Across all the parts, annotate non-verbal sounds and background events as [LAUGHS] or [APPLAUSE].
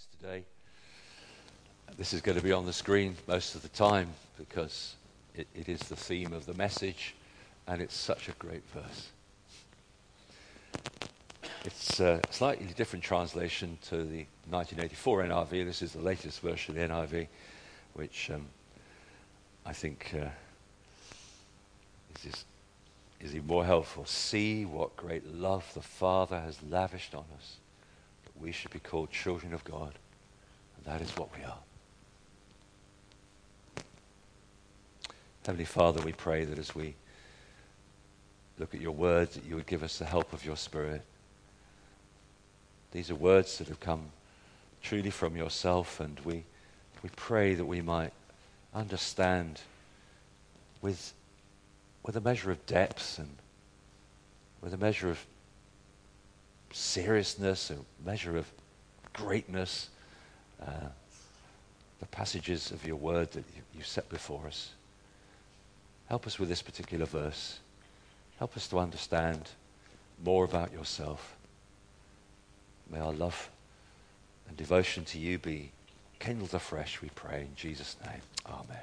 points today. This is going to be on the screen most of the time because it, it is the theme of the message and it's such a great verse. It's a slightly different translation to the 1984 NIV. This is the latest version of the NIV, which um, I think uh, is, is even more helpful. See what great love the Father has lavished on us, we should be called children of God. And that is what we are. Heavenly Father, we pray that as we look at your words, that you would give us the help of your Spirit. These are words that have come truly from yourself, and we, we pray that we might understand with, with a measure of depth and with a measure of seriousness, a measure of greatness, uh, the passages of your word that you, you set before us. Help us with this particular verse. Help us to understand more about yourself. May our love and devotion to you be kindled afresh, we pray, in Jesus' name. Amen.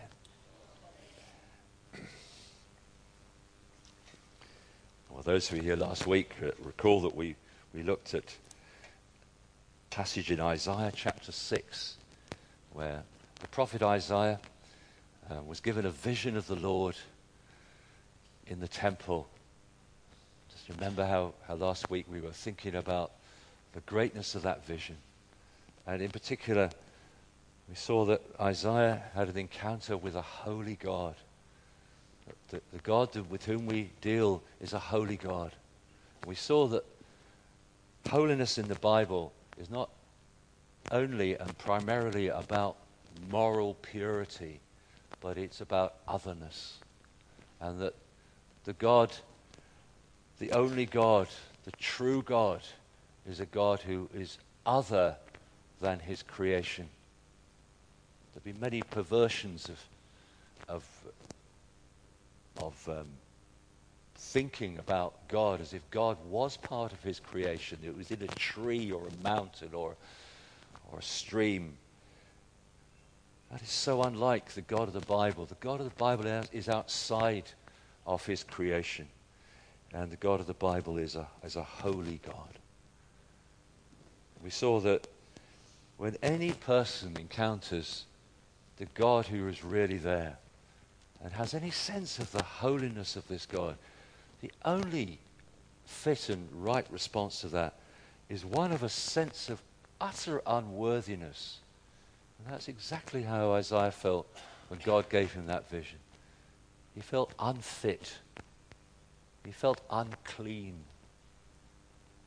Well, those who were here last week uh, recall that we, we looked at a passage in Isaiah chapter 6, where the prophet Isaiah uh, was given a vision of the Lord in the temple. Just remember how, how last week we were thinking about the greatness of that vision. And in particular, we saw that Isaiah had an encounter with a holy God. The, the God with whom we deal is a holy God. We saw that holiness in the Bible is not only and primarily about moral purity, but it's about otherness. And that the God, the only God, the true God, is a God who is other than his creation. There'll be many perversions of, of of um, thinking about God as if God was part of his creation. It was in a tree or a mountain or, or a stream. That is so unlike the God of the Bible. The God of the Bible is outside of his creation. And the God of the Bible is a, is a holy God. We saw that when any person encounters the God who is really there, and has any sense of the holiness of this God, the only fit and right response to that is one of a sense of utter unworthiness. And that's exactly how Isaiah felt when God gave him that vision. He felt unfit. He felt unclean.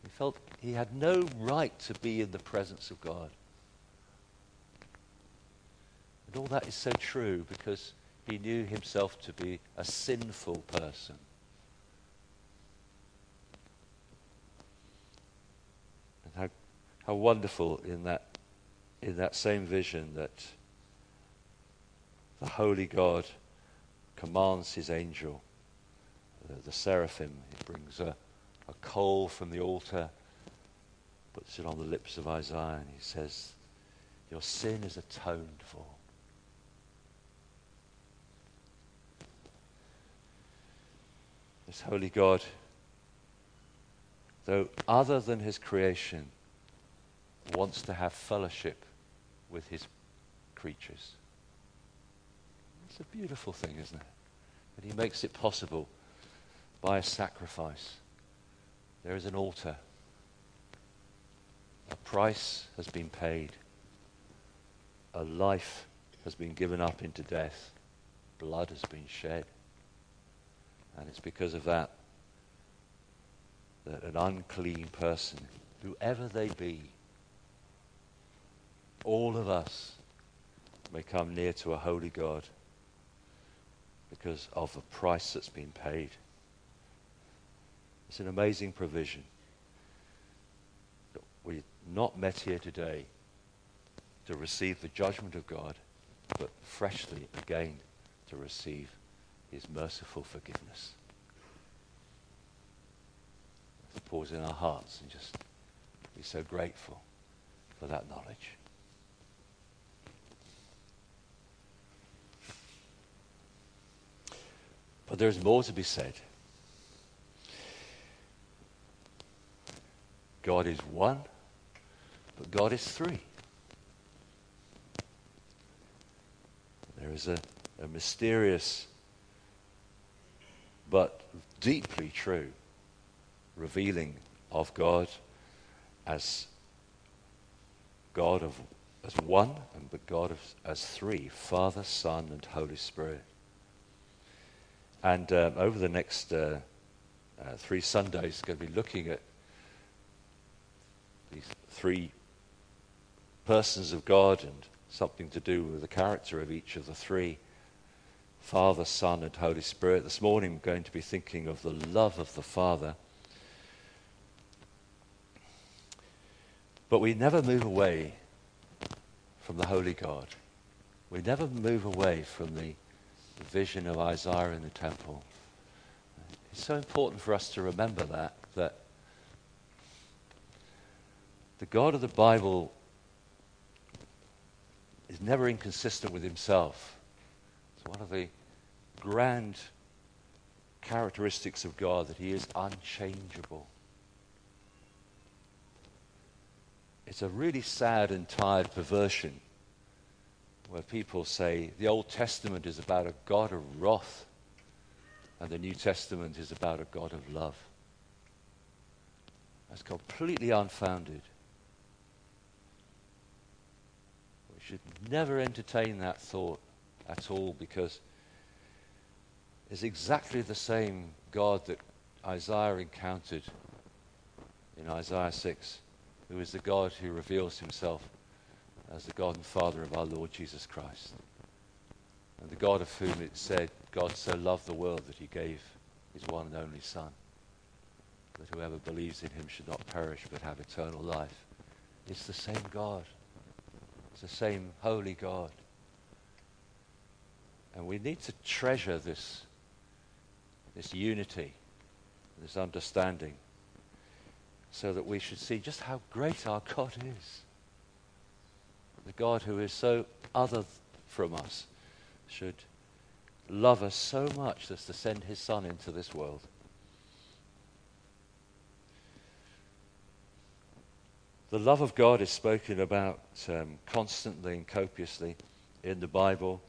He felt he had no right to be in the presence of God. And all that is so true because he knew himself to be a sinful person. And how, wonderful in that, in that same vision that the Holy God commands his angel, the, the seraphim, he brings a, a coal from the altar, puts it on the lips of Isaiah, and he says, Your sin is atoned for. This holy God, though other than his creation, wants to have fellowship with his creatures. It's a beautiful thing, isn't it? That he makes it possible by a sacrifice. There is an altar. A price has been paid. A life has been given up into death. Blood has been shed. And it's because of that that an unclean person, whoever they be, of us may come near to a holy God because of the price that's been paid. It's an amazing provision. We're not met here today to receive the judgment of God, but freshly again to receive his merciful forgiveness. Let's pause in our hearts and just be so grateful for that knowledge. But there is more to be said. God is one, but God is three. There is a, a mysterious but deeply true revealing of God as God of as one, and but God of, as three: Father, Son, and Holy Spirit. And um, over the next uh, uh, three Sundays, going to be looking at these three persons of God and something to do with the character of each of the three Father, Son, and Holy Spirit. This morning, I'm going to be thinking of the love of the Father. But we never move away from the Holy God. We never move away from the, the vision of Isaiah in the temple. It's so important for us to remember that, that the God of the Bible is never inconsistent with himself. It's one of the grand characteristics of God that he is unchangeable. It's a really sad and tired perversion where people say the Old Testament is about a God of wrath and the New Testament is about a God of love. That's completely unfounded. We should never entertain that thought at all because it's exactly the same God that Isaiah encountered in Isaiah 6 who is the God who reveals himself as the God and Father of our Lord Jesus Christ. And the God of whom it said, God so loved the world that he gave his one and only Son, that whoever believes in him should not perish but have eternal life. It's the same God. It's the same holy God. And we need to treasure this, this unity, this understanding so that we should see just how great our God is. The God who is so other from us should love us so much as to send his Son into this world. The love of God is spoken about um, constantly and copiously in the Bible,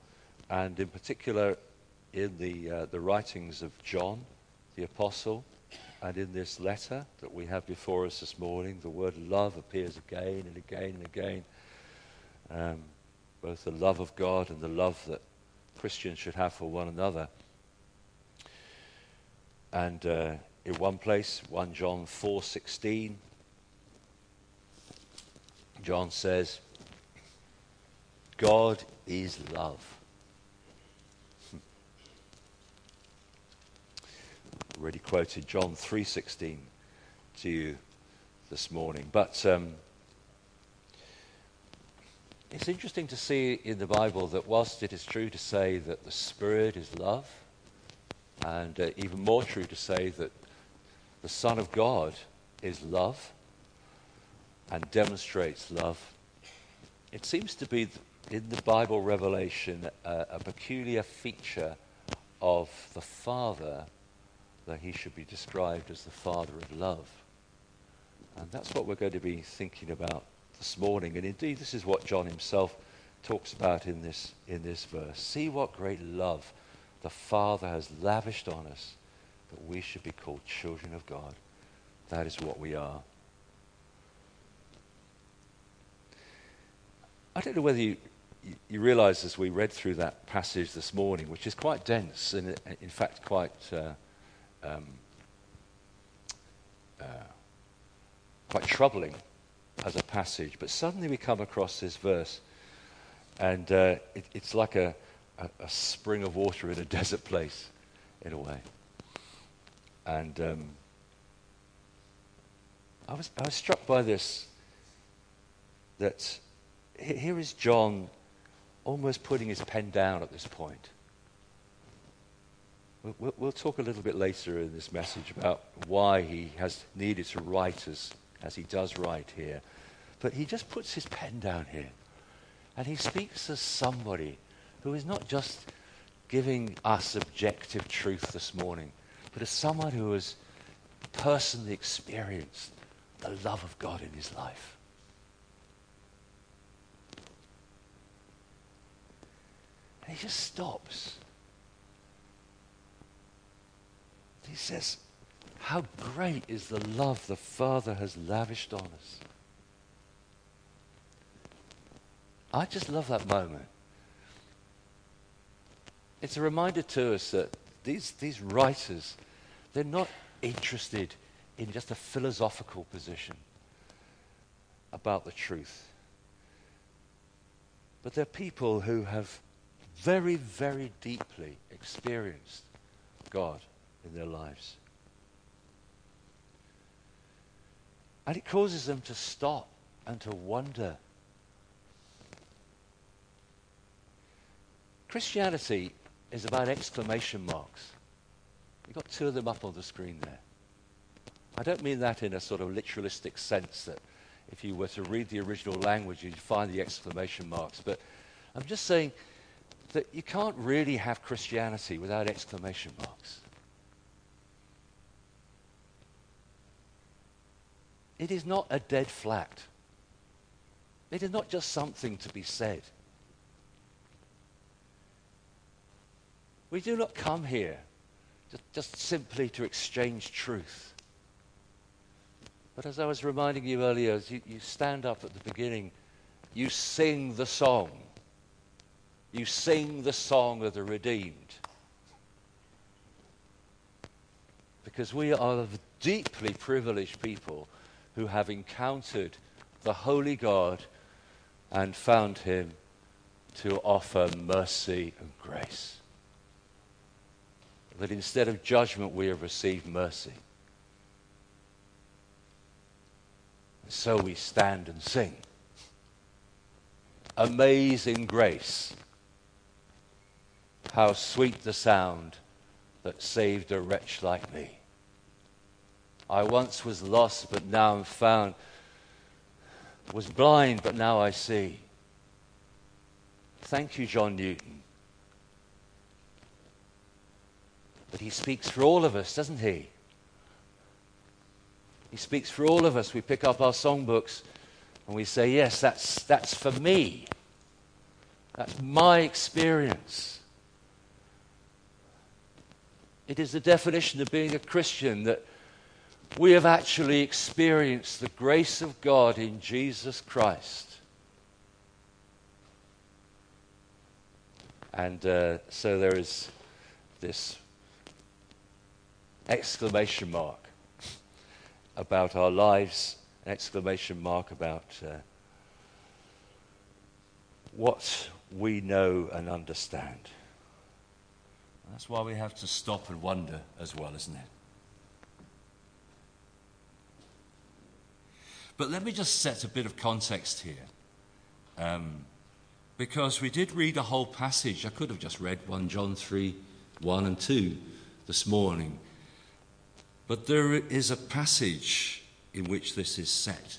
and in particular in the, uh, the writings of John, the Apostle, and in this letter that we have before us this morning, the word love appears again and again and again. Um, both the love of God and the love that Christians should have for one another. And uh, in one place, 1 John 4:16, John says, "God is love." already quoted John 3:16 to you this morning. But um, it's interesting to see in the Bible that whilst it is true to say that the Spirit is love, and uh, even more true to say that the Son of God is love and demonstrates love, it seems to be in the Bible revelation uh, a peculiar feature of the Father that he should be described as the father of love. And that's what we're going to be thinking about this morning. And indeed, this is what John himself talks about in this, in this verse. See what great love the Father has lavished on us that we should be called children of God. That is what we are. I don't know whether you, you, you realize as we read through that passage this morning, which is quite dense and, in fact, quite. Uh, um, uh, quite troubling as a passage. But suddenly we come across this verse, and uh, it, it's like a, a, a, spring of water in a [LAUGHS] desert place, in a way. And um, I, was, I was struck by this that here is John almost putting his pen down at this point. We'll, we'll, talk a little bit later in this message about why he has needed to write as, as he does right here. But he just puts his pen down here. And he speaks as somebody who is not just giving us objective truth this morning, but as someone who has personally experienced the love of God in his life. And he just stops. He says, How great is the love the Father has lavished on us. I just love that moment. It's a reminder to us that these, these writers, they're not interested in just a philosophical position about the truth. But they're people who have very, very deeply experienced God in their lives. And it causes them to stop and to wonder. Christianity is about exclamation marks. You've got two of them up on the screen there. I don't mean that in a sort of literalistic sense that if you were to read the original language, you'd find the exclamation marks. But I'm just saying that you can't really have Christianity without exclamation marks. It is not a dead flat. It is not just something to be said. We do not come here just, just simply to exchange truth. But as I was reminding you earlier, as you, you stand up at the beginning, you sing the song. You sing the song of the redeemed. Because we are deeply privileged people who have encountered the Holy God and found Him to offer mercy and grace. That instead of judgment, we have received mercy. And So we stand and sing. Amazing grace. How sweet the sound that saved a wretch like me. I once was lost, but now am found. Was blind, but now I see. Thank you, John Newton. But he speaks for all of us, doesn't he? He speaks for all of us. We pick up our songbooks and we say, Yes, that's, that's for me. That's my experience. It is the definition of being a Christian that we have actually experienced the grace of God in Jesus Christ. And uh, so there is this exclamation mark about our lives, an exclamation mark about uh, what we know and understand. That's why we have to stop and wonder as well, isn't it? But let me just set a bit of context here. Um, because we did read a whole passage. I could have just read 1 John 3 1 and 2 this morning. But there is a passage in which this is set.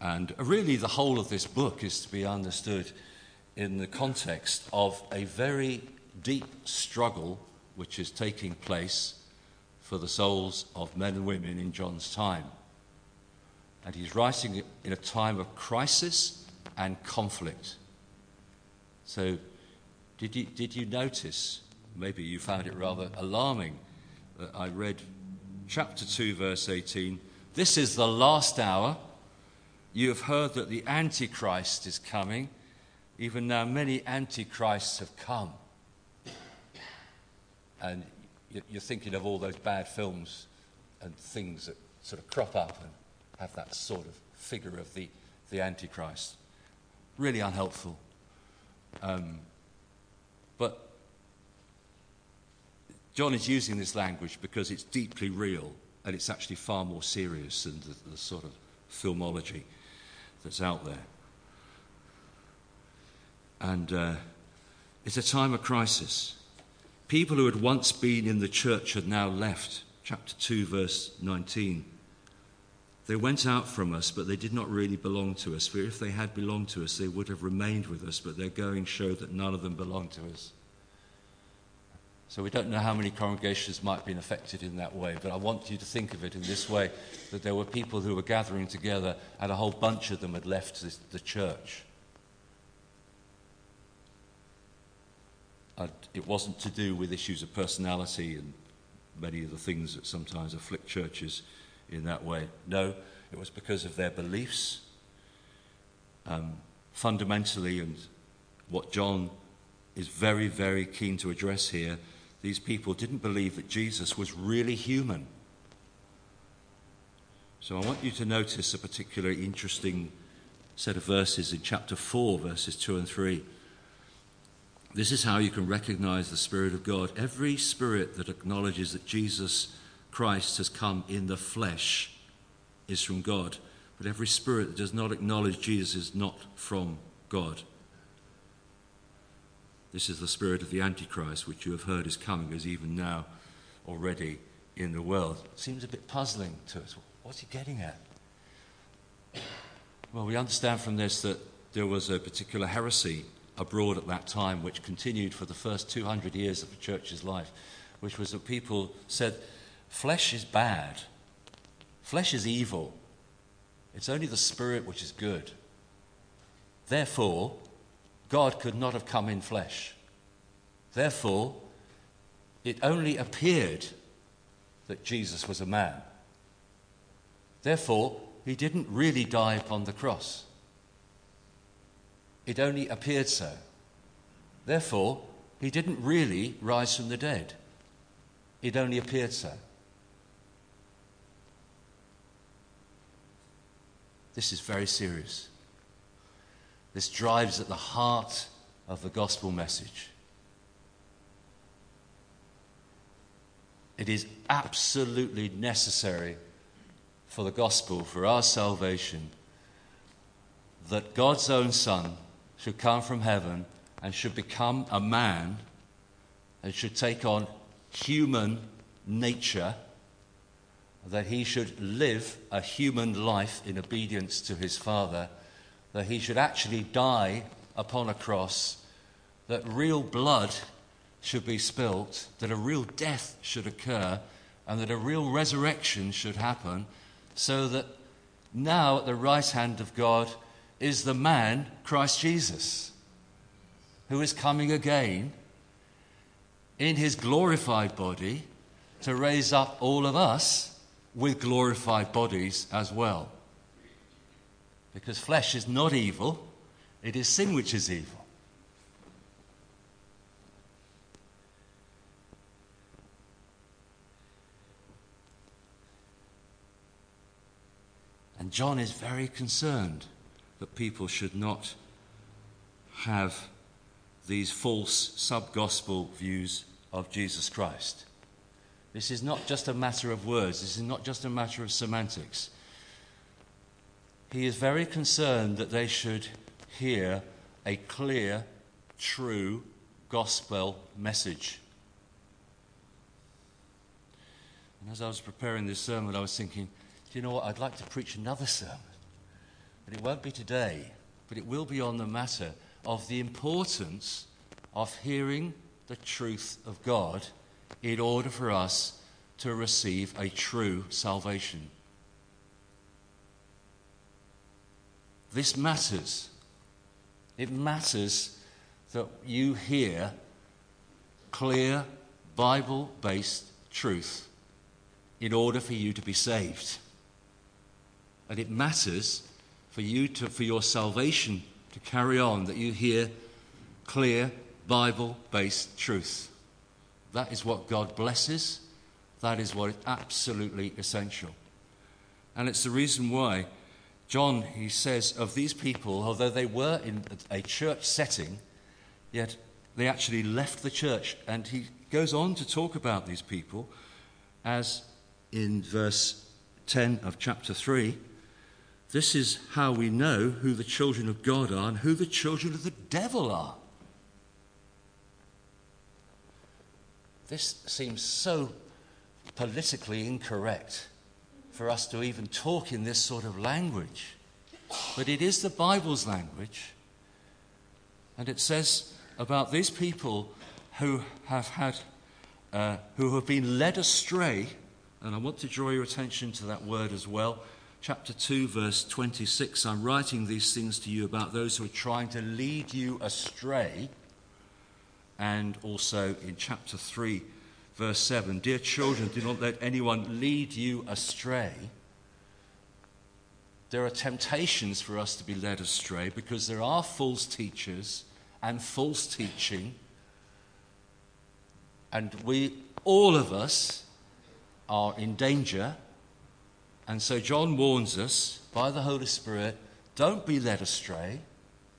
And really, the whole of this book is to be understood in the context of a very deep struggle which is taking place for the souls of men and women in John's time. And he's writing in a time of crisis and conflict. So, did you, did you notice? Maybe you found it rather alarming that I read chapter 2, verse 18. This is the last hour. You have heard that the Antichrist is coming. Even now, many Antichrists have come and you're thinking of all those bad films and things that sort of crop up and have that sort of figure of the, the Antichrist. Really unhelpful. Um, but John is using this language because it's deeply real and it's actually far more serious than the, the sort of filmology that's out there. And uh, it's a time of crisis. People who had once been in the church had now left. Chapter 2, verse 19. They went out from us, but they did not really belong to us. For if they had belonged to us, they would have remained with us, but their going showed that none of them belonged to us. So we don't know how many congregations might have been affected in that way, but I want you to think of it in this way that there were people who were gathering together, and a whole bunch of them had left the church. And it wasn't to do with issues of personality and many of the things that sometimes afflict churches in that way. No, it was because of their beliefs. Um, fundamentally, and what John is very, very keen to address here, these people didn't believe that Jesus was really human. So I want you to notice a particularly interesting set of verses in chapter 4, verses 2 and 3. This is how you can recognize the Spirit of God. Every spirit that acknowledges that Jesus Christ has come in the flesh is from God. But every spirit that does not acknowledge Jesus is not from God. This is the spirit of the Antichrist, which you have heard is coming, as even now already in the world. It seems a bit puzzling to us. What's he getting at? Well, we understand from this that there was a particular heresy abroad at that time, which continued for the first 200 years of the church's life, which was that people said, flesh is bad, flesh is evil, it's only the Spirit which is good. Therefore, God could not have come in flesh. Therefore, it only appeared that Jesus was a man. Therefore, he didn't really die upon the cross. It only appeared so. Therefore, he didn't really rise from the dead. It only appeared so. This is very serious. This drives at the heart of the gospel message. It is absolutely necessary for the gospel, for our salvation, that God's own Son should come from heaven and should become a man and should take on human nature that he should live a human life in obedience to his Father, that he should actually die upon a cross, that real blood should be spilt, that a real death should occur, and that a real resurrection should happen, so that now at the right hand of God is the man, Christ Jesus, who is coming again in his glorified body to raise up all of us with glorified bodies as well. Because flesh is not evil, it is sin which is evil. And John is very concerned that people should not have these false sub gospel views of Jesus Christ. This is not just a matter of words, this is not just a matter of semantics. He is very concerned that they should hear a clear, true gospel message. And as I was preparing this sermon, I was thinking, do you know what? I'd like to preach another sermon. But it won't be today, but it will be on the matter of the importance of hearing the truth of God in order for us to receive a true salvation. This matters. It matters that you hear clear Bible based truth in order for you to be saved. And it matters for you to, for your salvation to carry on that you hear clear Bible based truth. That is what God blesses. That is what is absolutely essential. And it's the reason why John, he says, of these people, although they were in a church setting, yet they actually left the church. And he goes on to talk about these people as in verse 10 of chapter 3. This is how we know who the children of God are and who the children of the devil are. This seems so politically incorrect for us to even talk in this sort of language. But it is the Bible's language. And it says about these people who have had, uh, who have been led astray, and I want to draw your attention to that word as well. Chapter 2, verse 26. I'm writing these things to you about those who are trying to lead you astray. And also in chapter 3, verse 7 Dear children, do not let anyone lead you astray. There are temptations for us to be led astray because there are false teachers and false teaching. And we, all of us, are in danger. And so John warns us by the Holy Spirit don't be led astray.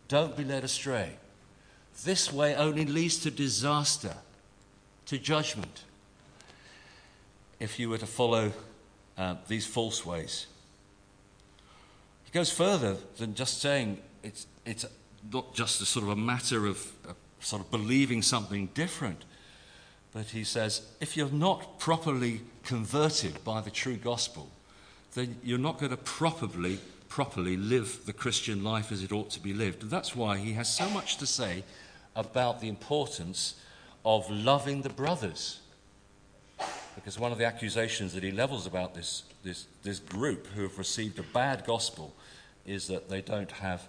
Don't be led astray. This way only leads to disaster, to judgment, if you were to follow uh, these false ways. He goes further than just saying it's, it's not just a sort of a matter of sort of believing something different, but he says if you're not properly converted by the true gospel, then you're not going to properly properly live the Christian life as it ought to be lived. And that's why he has so much to say about the importance of loving the brothers. Because one of the accusations that he levels about this, this, this group who have received a bad gospel is that they don't have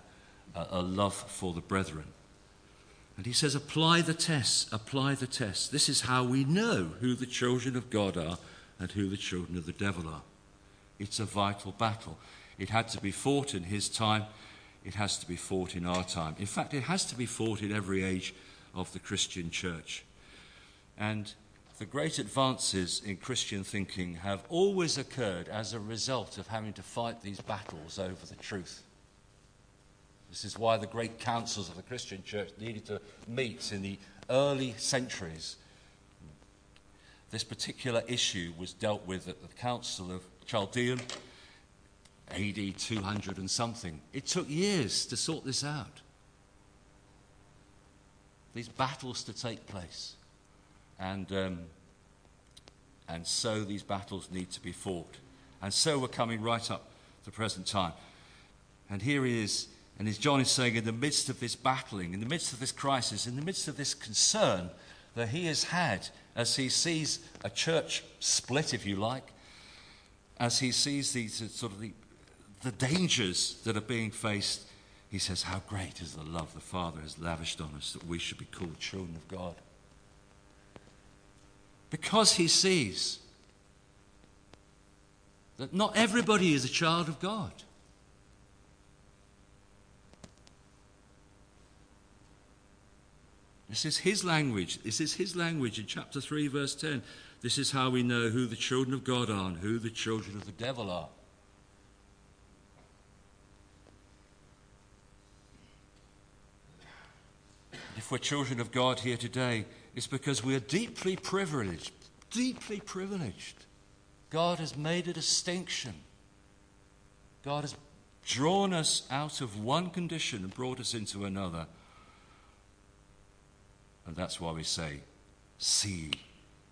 a, a love for the brethren. And he says, apply the test, apply the test. This is how we know who the children of God are and who the children of the devil are. It's a vital battle. It had to be fought in his time. It has to be fought in our time. In fact, it has to be fought in every age of the Christian church. And the great advances in Christian thinking have always occurred as a result of having to fight these battles over the truth. This is why the great councils of the Christian church needed to meet in the early centuries. This particular issue was dealt with at the Council of Chalcedon, AD 200 and something. It took years to sort this out. These battles to take place. And, um, and so these battles need to be fought. And so we're coming right up to the present time. And here he is and as John is saying, in the midst of this battling, in the midst of this crisis, in the midst of this concern that he has had as he sees a church split, if you like, as he sees these sort of the, the dangers that are being faced, he says, How great is the love the Father has lavished on us that we should be called children of God. Because he sees that not everybody is a child of God. This is his language. This is his language in chapter 3, verse 10. This is how we know who the children of God are and who the children of the devil are. If we're children of God here today, it's because we are deeply privileged. Deeply privileged. God has made a distinction. God has drawn us out of one condition and brought us into another. And that's why we say, see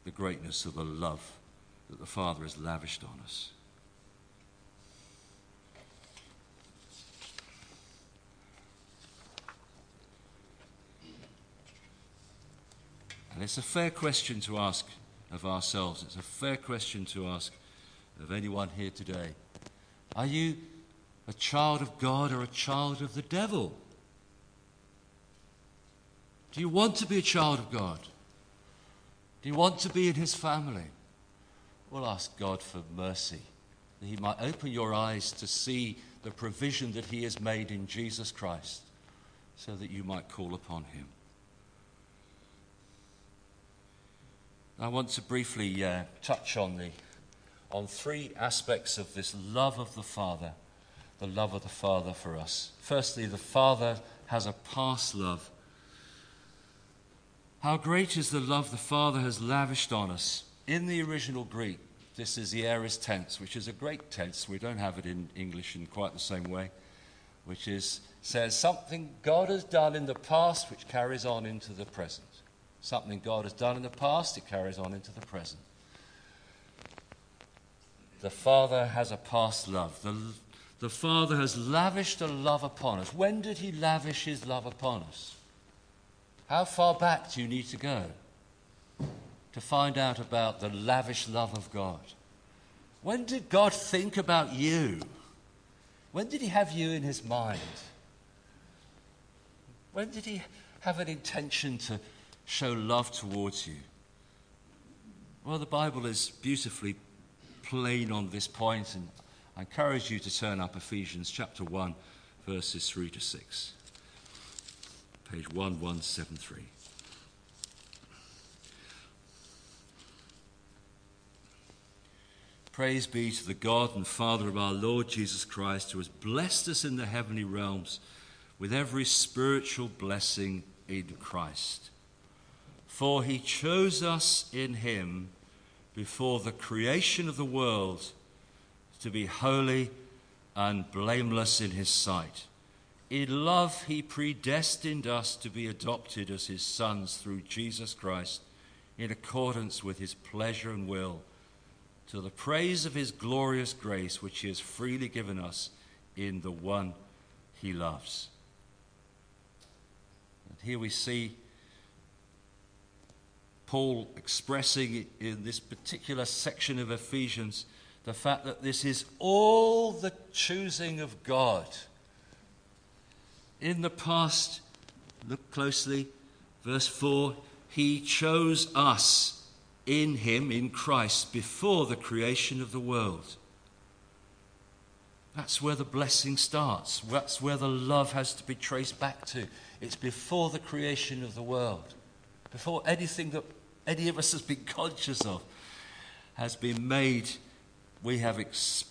the greatness of the love that the Father has lavished on us. And it's a fair question to ask of ourselves. It's a fair question to ask of anyone here today. Are you a child of God or a child of the devil? Do you want to be a child of God? Do you want to be in His family? Well, ask God for mercy, that He might open your eyes to see the provision that He has made in Jesus Christ, so that you might call upon Him. I want to briefly uh, touch on the on three aspects of this love of the Father, the love of the Father for us. Firstly, the Father has a past love how great is the love the Father has lavished on us. In the original Greek, this is the aorist tense, which is a great tense. We don't have it in English in quite the same way, which is says something God has done in the past which carries on into the present. Something God has done in the past, it carries on into the present. the Father has a past love. The, the Father has lavished a love upon us. When did He lavish His love upon us? How far back do you need to go to find out about the lavish love of God? When did God think about you? When did He have you in His mind? When did He have an intention to show love towards you? Well, the Bible is beautifully plain on this point, and I encourage you to turn up Ephesians chapter 1, verses 3 to 6. Page 1173. Praise be to the God and Father of our Lord Jesus Christ, who has blessed us in the heavenly realms with every spiritual blessing in Christ. For he chose us in him before the creation of the world to be holy and blameless in his sight. In love, he predestined us to be adopted as his sons through Jesus Christ in accordance with his pleasure and will, to the praise of his glorious grace, which he has freely given us in the one he loves. And here we see Paul expressing in this particular section of Ephesians the fact that this is all the choosing of God. In the past, look closely, verse 4 He chose us in Him, in Christ, before the creation of the world. That's where the blessing starts. That's where the love has to be traced back to. It's before the creation of the world, before anything that any of us has been conscious of has been made, we have ex-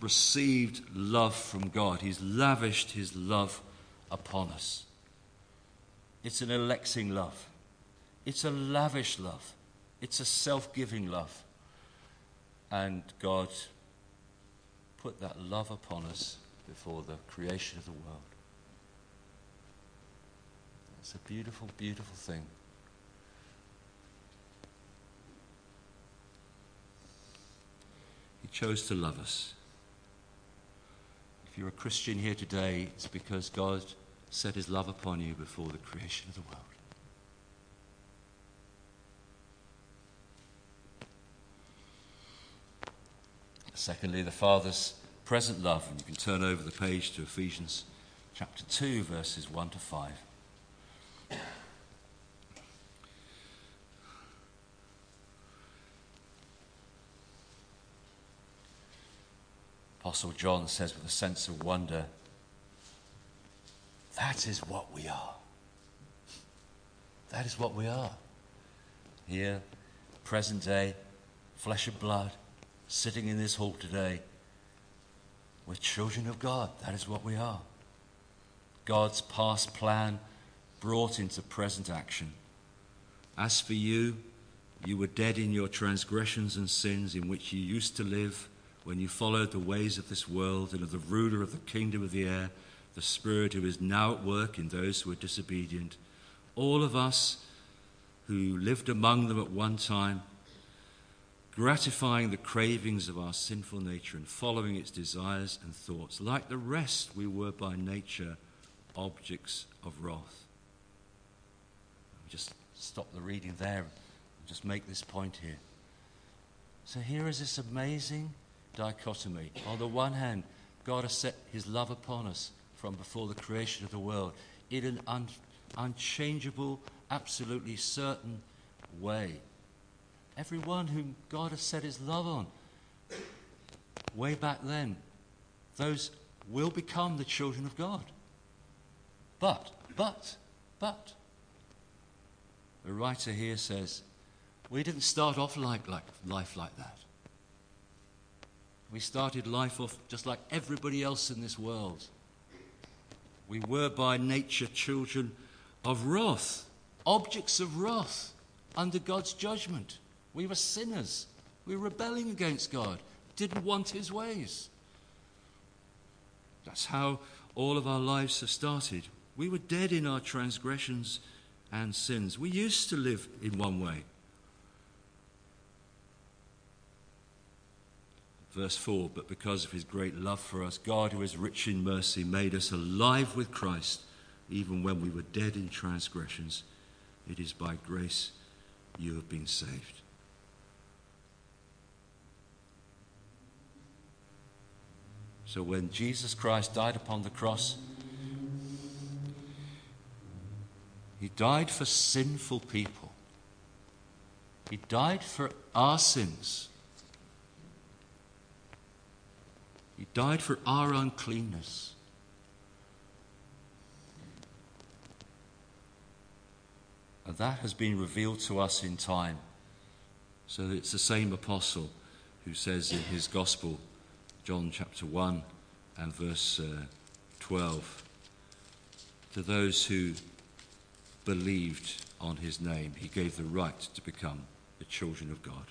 received love from God. He's lavished His love upon us. It's an electing love, it's a lavish love, it's a self giving love. And God put that love upon us before the creation of the world. It's a beautiful, beautiful thing. Chose to love us. If you're a Christian here today, it's because God set his love upon you before the creation of the world. Secondly, the Father's present love, and you can turn over the page to Ephesians chapter 2, verses 1 to 5. Apostle John says with a sense of wonder, that is what we are. That is what we are. Here, present day, flesh and blood, sitting in this hall today, we're children of God. That is what we are. God's past plan brought into present action. As for you, you were dead in your transgressions and sins in which you used to live when you followed the ways of this world and of the ruler of the kingdom of the air, the Spirit who is now at work in those who are disobedient. All of us who lived among them at one time, gratifying the cravings of our sinful nature and following its desires and thoughts. Like the rest, we were by nature objects of wrath. Just stop the reading there and just make this point here. So here is this amazing dichotomy. On the one hand, God has set his love upon us from before the creation of the world in an un- unchangeable, absolutely certain way. Everyone whom God has set his love on, way back then, those will become the children of God. But, but, but, the writer here says, we didn't start off like, like life like that. We started life off just like everybody else in this world. We were by nature children of wrath, objects of wrath under God's judgment. We were sinners. We were rebelling against God, didn't want his ways. That's how all of our lives have started. We were dead in our transgressions and sins. We used to live in one way. Verse 4 But because of his great love for us, God, who is rich in mercy, made us alive with Christ, even when we were dead in transgressions. It is by grace you have been saved. So when Jesus Christ died upon the cross, he died for sinful people. He died for our sins. He died for our uncleanness. And that has been revealed to us in time. So it's the same apostle who says in his gospel, John chapter 1 and verse uh, 12, to those who believed on his name, he gave the right to become the children of God.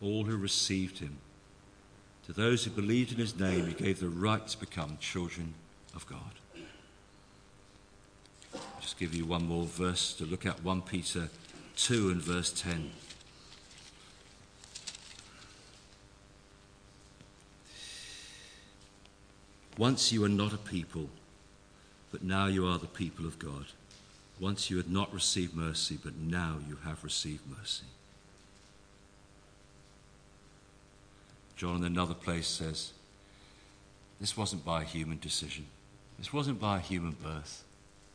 All who received him to those who believed in his name, he gave the right to become children of God. I'll just give you one more verse to look at 1 Peter 2 and verse 10. Once you were not a people, but now you are the people of God. Once you had not received mercy, but now you have received mercy. John in another place says, This wasn't by a human decision. This wasn't by a human birth.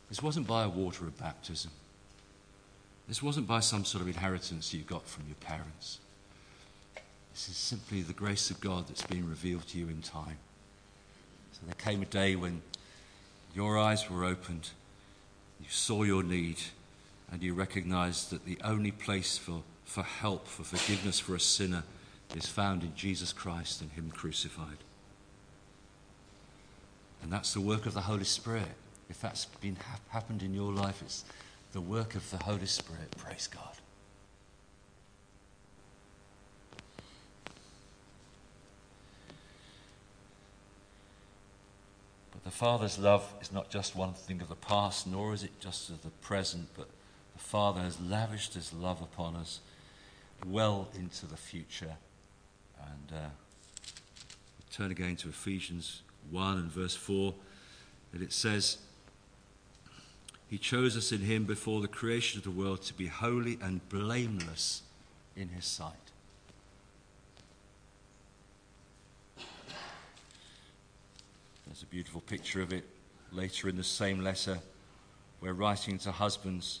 This wasn't by a water of baptism. This wasn't by some sort of inheritance you got from your parents. This is simply the grace of God that's been revealed to you in time. So there came a day when your eyes were opened, you saw your need, and you recognized that the only place for, for help, for forgiveness for a sinner, is found in Jesus Christ and Him crucified. And that's the work of the Holy Spirit. If that's been ha- happened in your life, it's the work of the Holy Spirit. Praise God. But the Father's love is not just one thing of the past, nor is it just of the present, but the Father has lavished His love upon us well into the future. And uh, turn again to Ephesians 1 and verse 4, and it says, He chose us in Him before the creation of the world to be holy and blameless in His sight. There's a beautiful picture of it later in the same letter. We're writing to husbands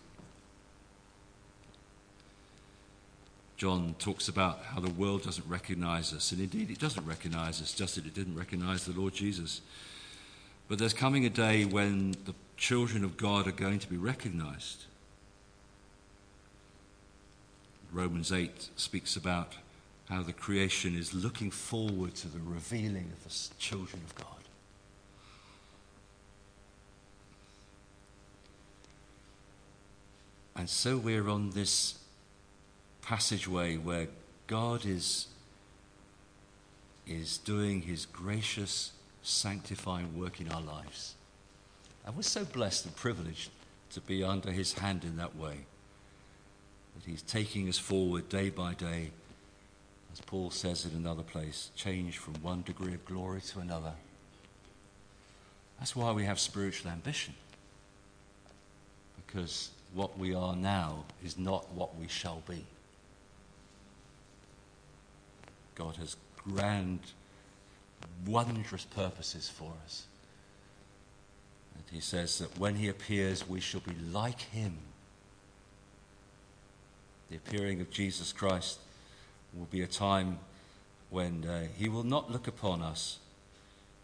John talks about how the world doesn't recognize us, and indeed it doesn't recognize us, just as it didn't recognize the Lord Jesus. But there's coming a day when the children of God are going to be recognized. Romans 8 speaks about how the creation is looking forward to the revealing of the children of God. And so we're on this passageway where God is, is doing his gracious, sanctifying work in our lives. And we're so blessed and privileged to be under his hand in that way. That he's taking us forward day by day, as Paul says in another place, change from one degree of glory to another. That's why we have spiritual ambition. Because what we are now is not what we shall be. God has grand, wondrous purposes for us. And he says that when he appears, we shall be like him. The appearing of Jesus Christ will be a time when uh, he will not look upon us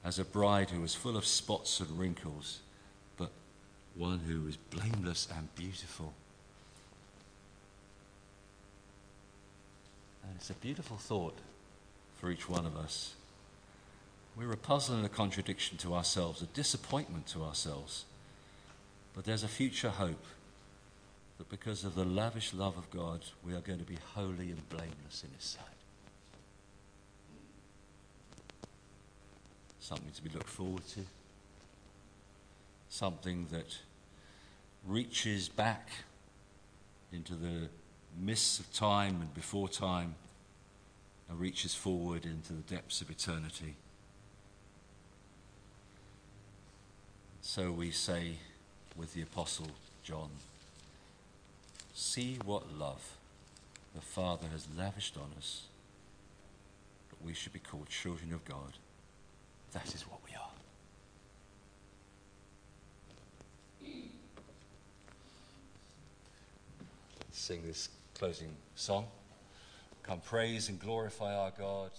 as a bride who is full of spots and wrinkles, but one who is blameless and beautiful. And it's a beautiful thought for each one of us We're a puzzle and a contradiction to ourselves, a disappointment to ourselves. But there's a future hope that because of the lavish love of God, we are going to be holy and blameless in His sight. Something to be looked forward to. Something that reaches back into the mists of time and before time and reaches forward into the depths of eternity. So we say with the Apostle John, See what love the Father has lavished on us, that we should be called children of God. That is what we are. Sing this closing song. Come praise and glorify our God.